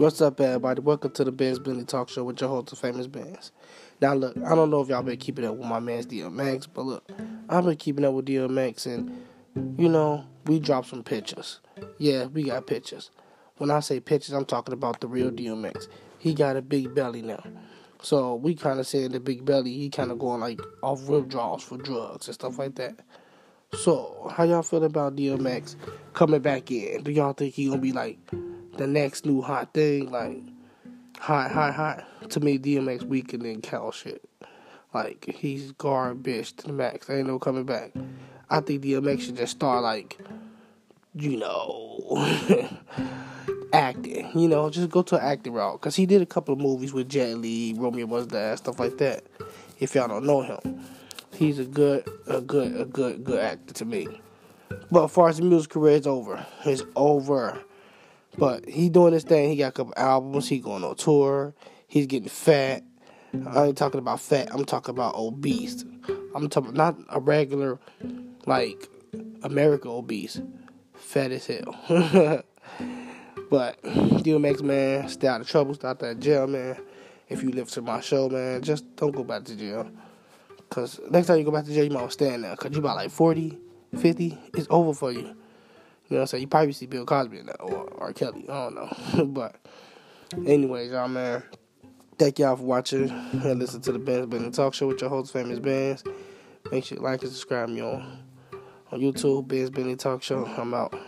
What's up, everybody? Welcome to the Benz Bentley Talk Show with your host, famous Benz. Now, look, I don't know if y'all been keeping up with my man's DMX, but look, I've been keeping up with DMX, and you know, we dropped some pictures. Yeah, we got pictures. When I say pictures, I'm talking about the real DMX. He got a big belly now. So we kind of saying the big belly, he kind of going like off withdrawals for drugs and stuff like that. So, how y'all feel about DMX coming back in? Do y'all think he gonna be like the next new hot thing? Like, hot, hot, hot? To me, DMX weaker than Cal shit. Like, he's garbage to the max. Ain't no coming back. I think DMX should just start, like, you know, acting. You know, just go to an acting route. Because he did a couple of movies with Jet Li, Romeo Was That, stuff like that. If y'all don't know him he's a good, a good, a good, good actor to me. But as far as the music career, it's over. It's over. But he doing his thing. He got a couple albums. He going on tour. He's getting fat. I ain't talking about fat. I'm talking about obese. I'm talking not a regular, like America obese, fat as hell. but DMX man, stay out of trouble, stay out that jail, man. If you live to my show, man, just don't go back to jail. Cause next time you go back to jail, you might stand there. Cause you about like 40, 50, it's over for you. You know what I'm saying? You probably see Bill Cosby or, R. Kelly. I don't know. but anyways, y'all, man. Thank y'all for watching and listen to the Benz Bentley Talk Show with your host, Famous Benz. Make sure you like and subscribe me on on YouTube, Benz Bentley Talk Show. I'm out.